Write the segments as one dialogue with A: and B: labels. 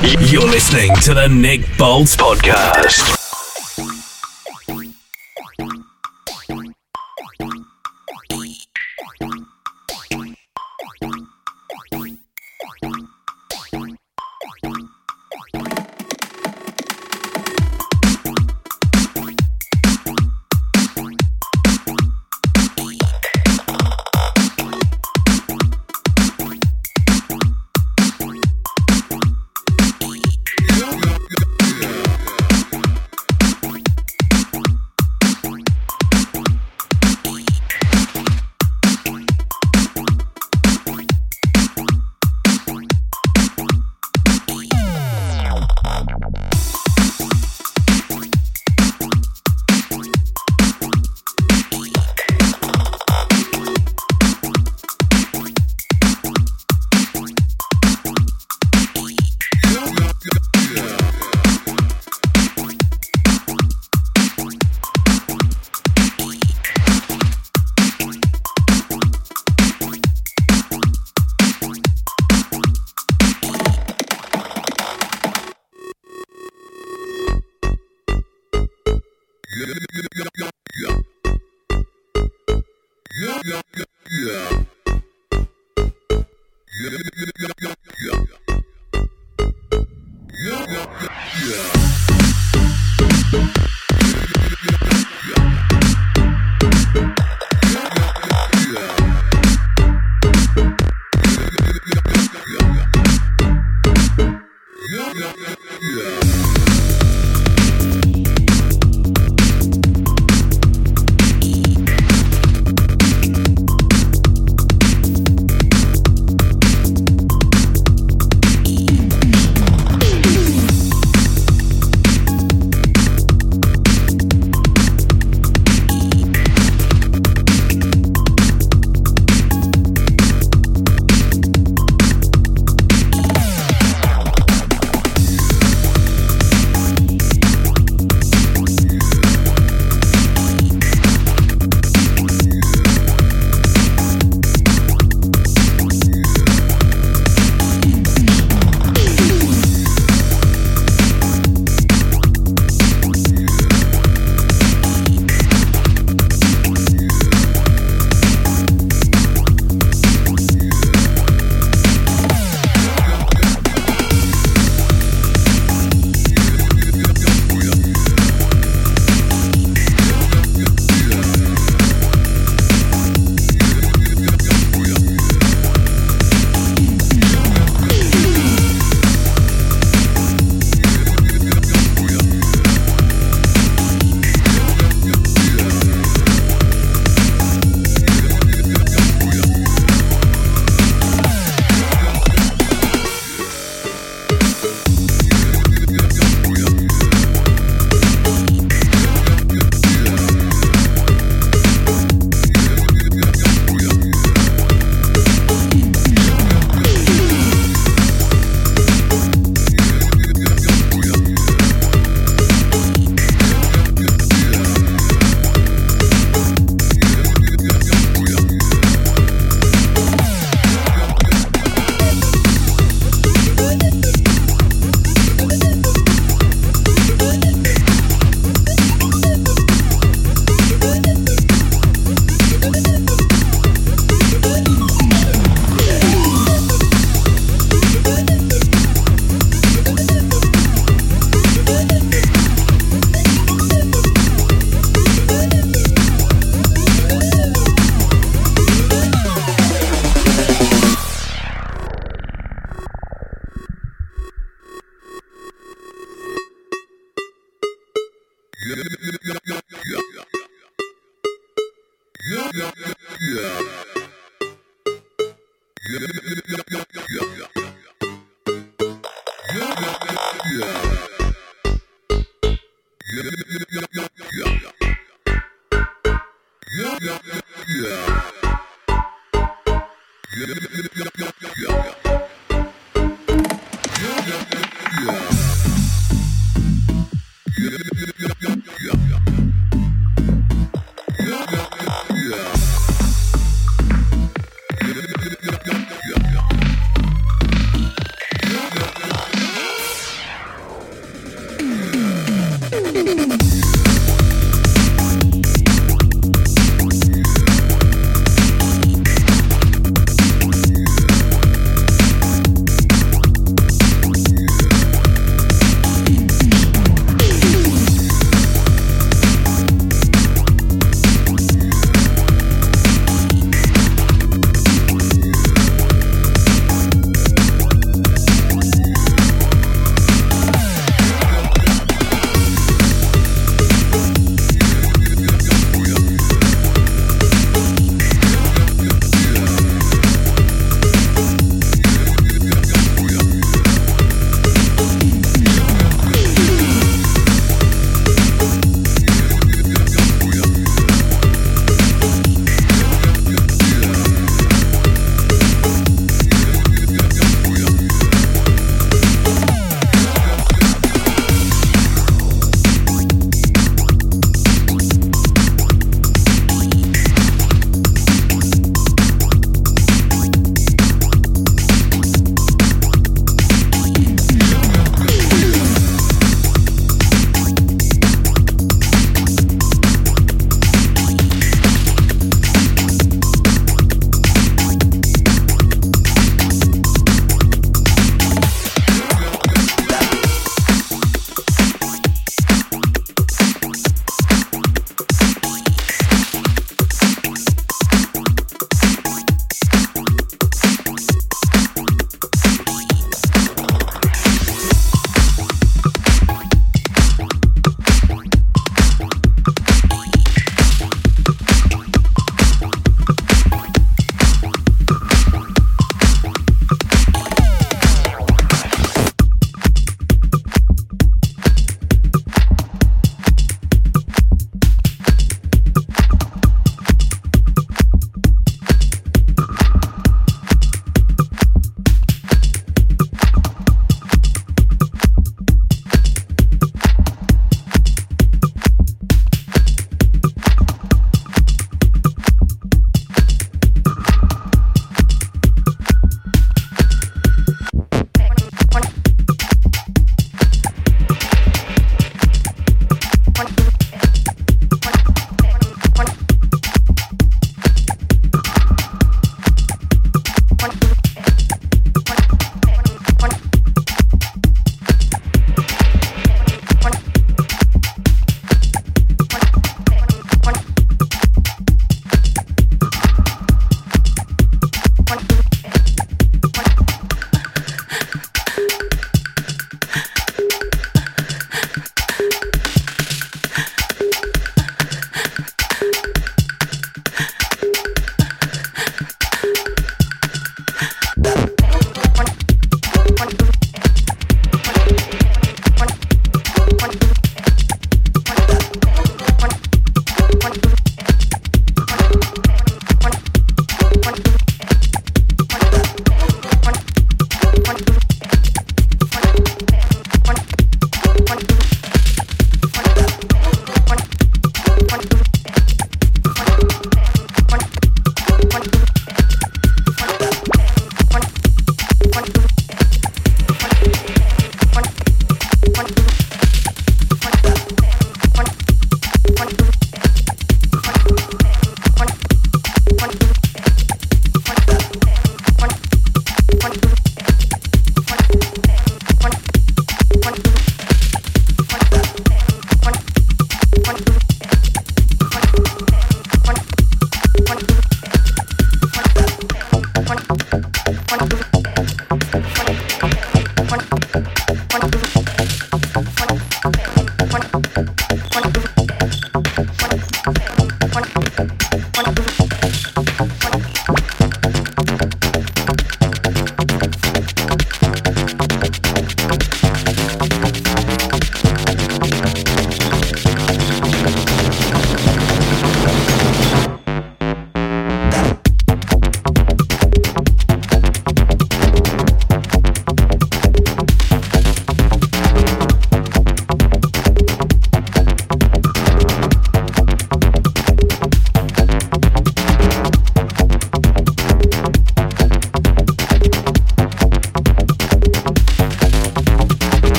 A: You're listening to the Nick Bolts Podcast.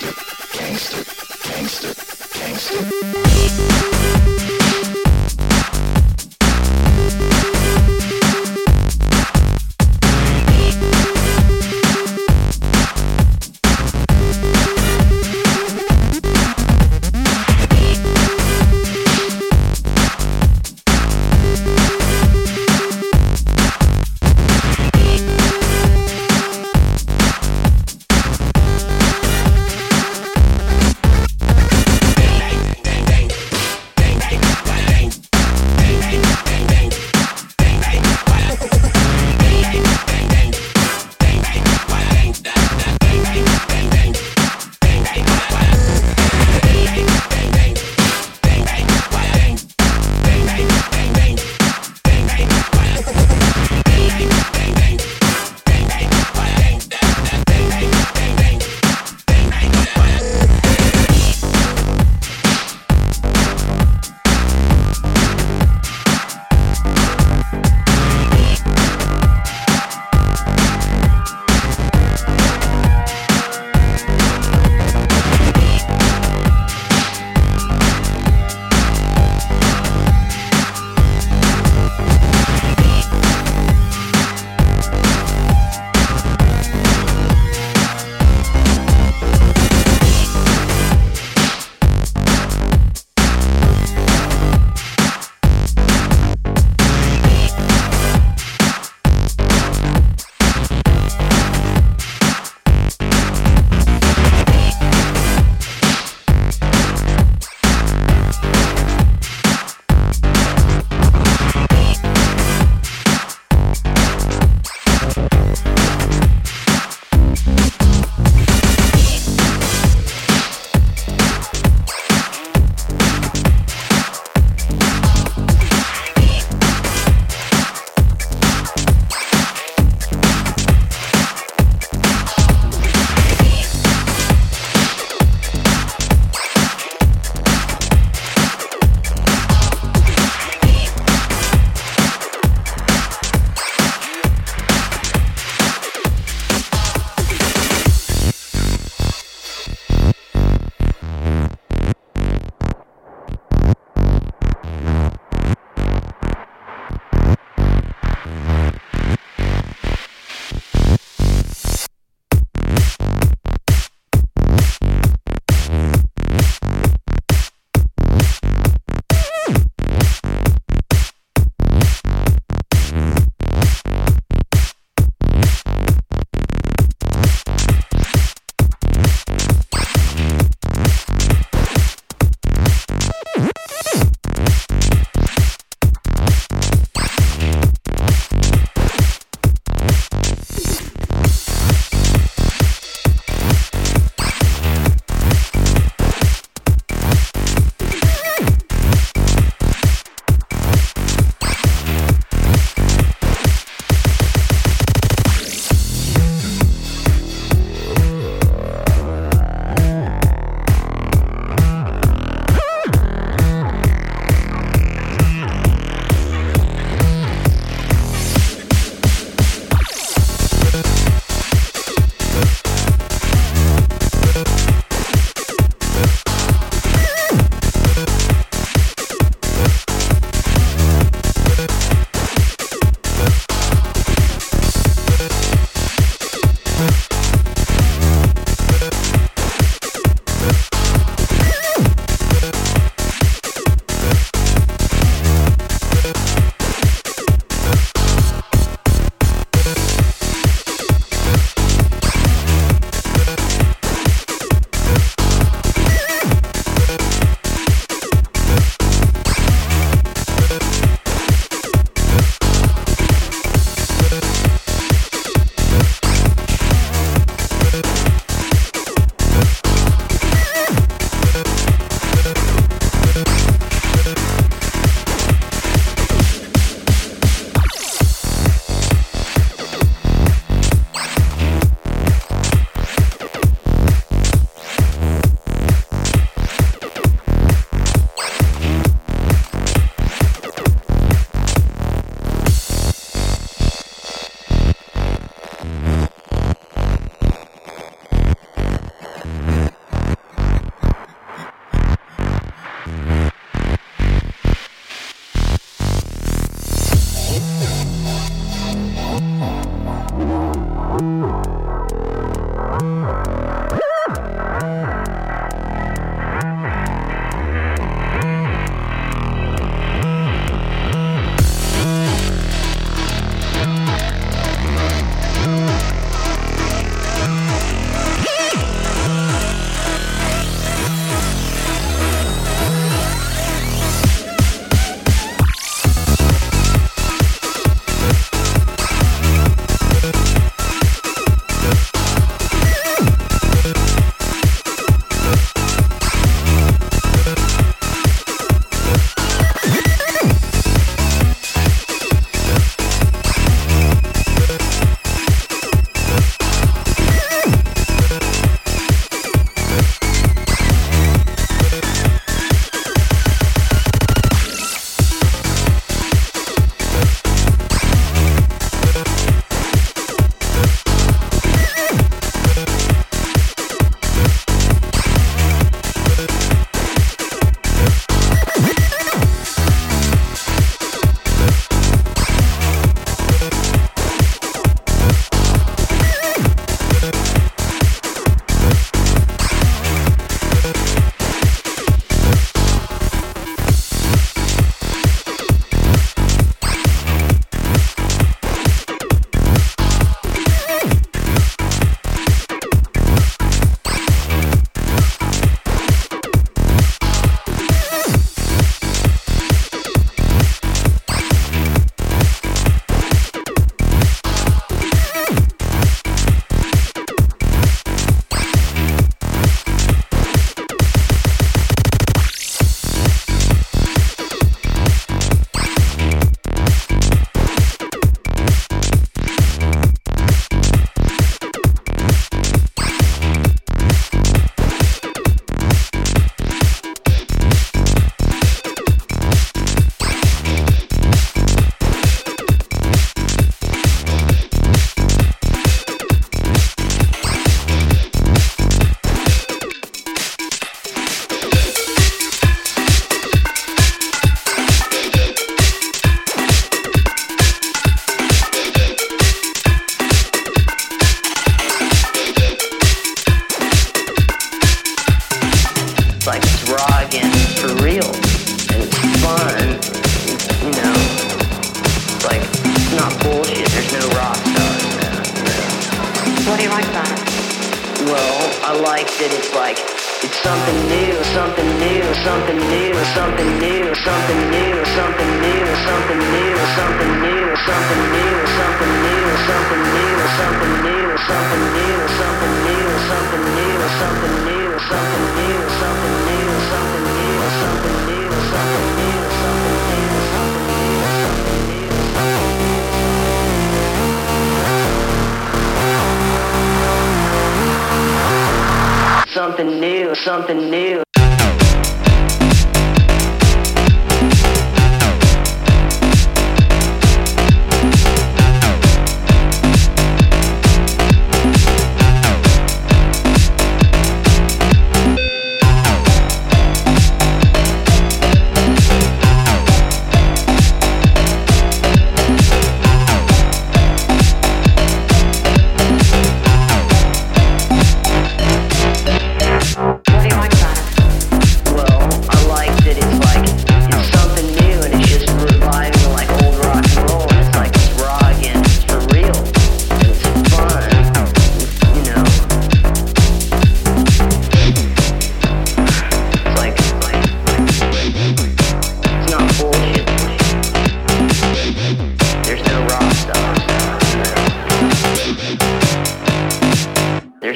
B: Gangster, gangster, gangster,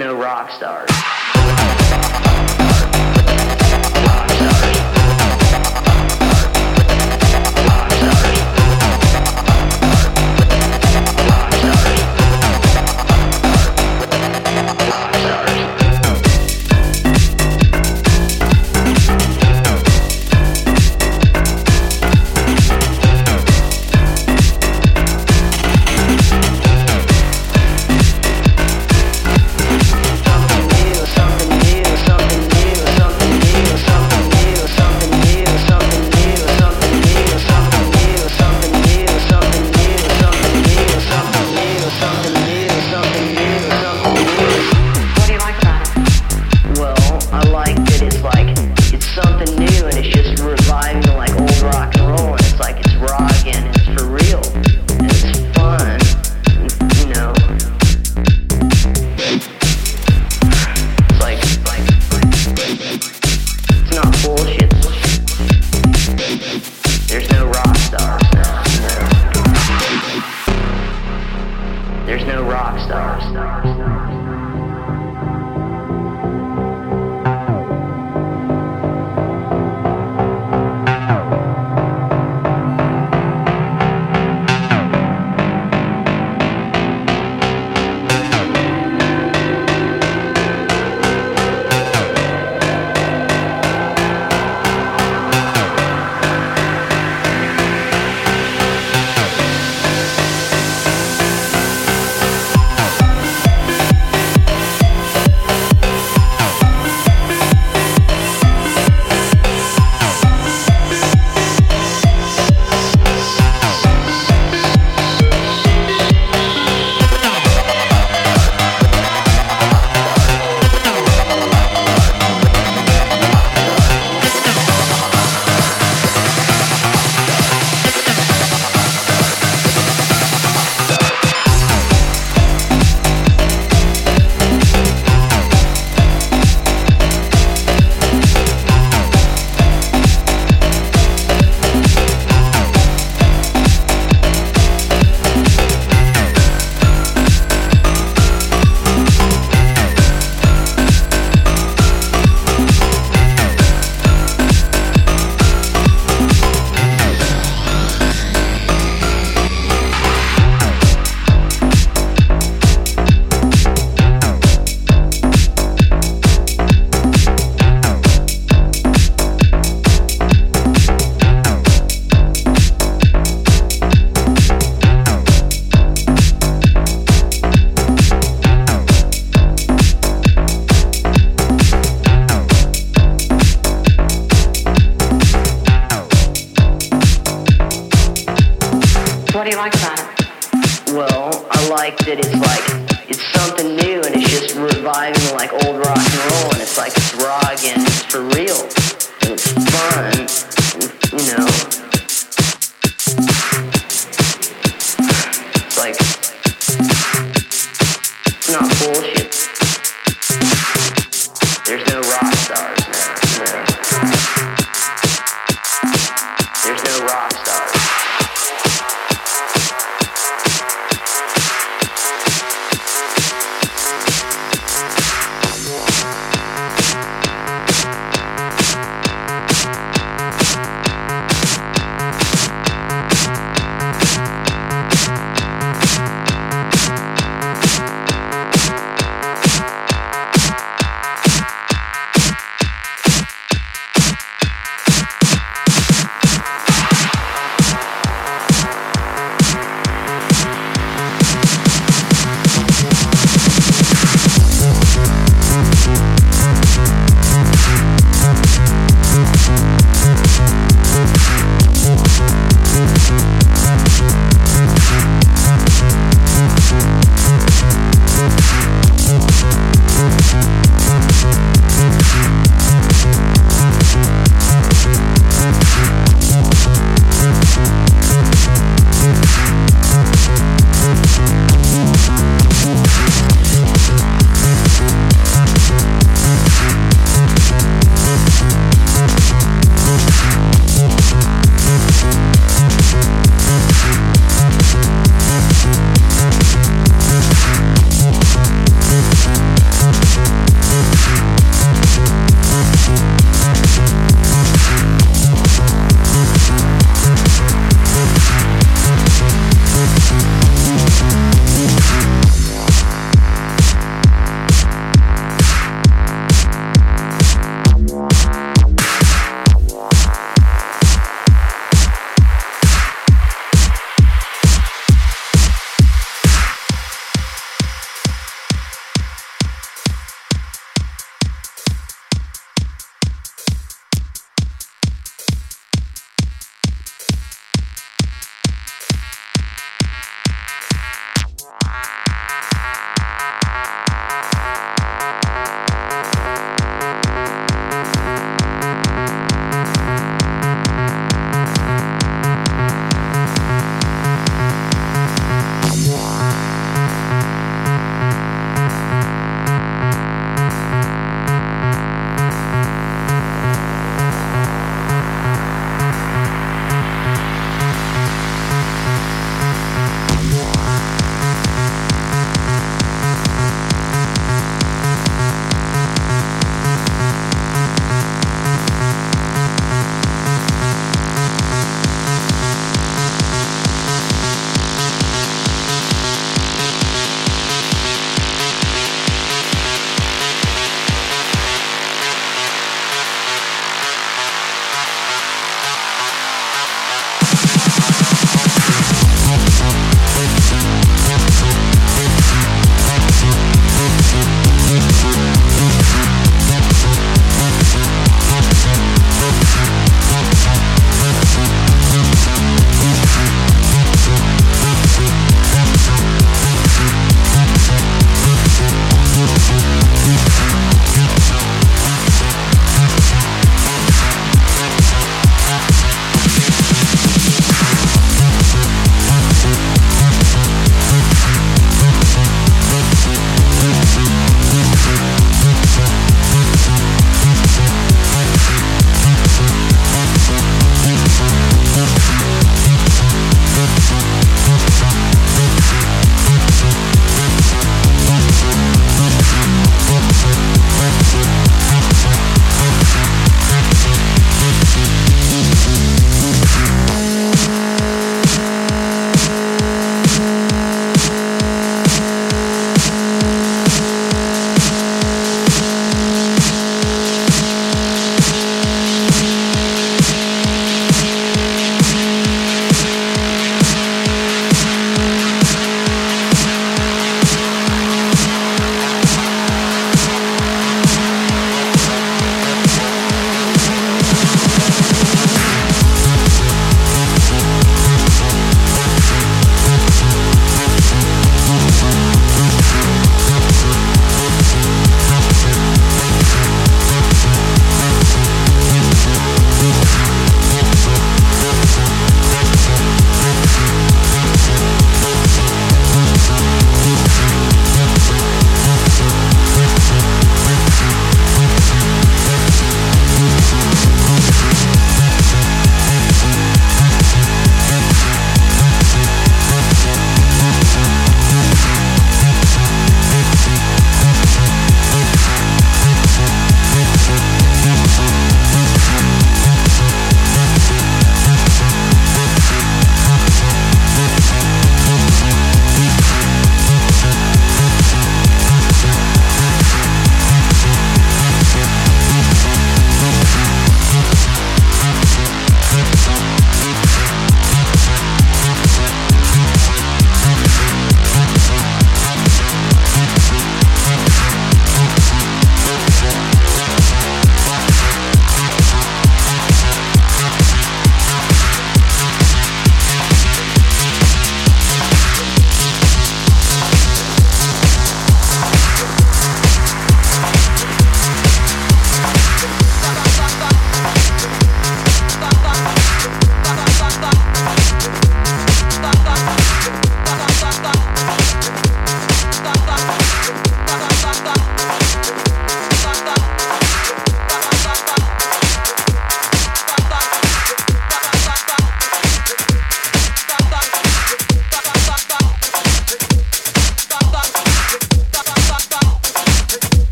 C: no rock stars.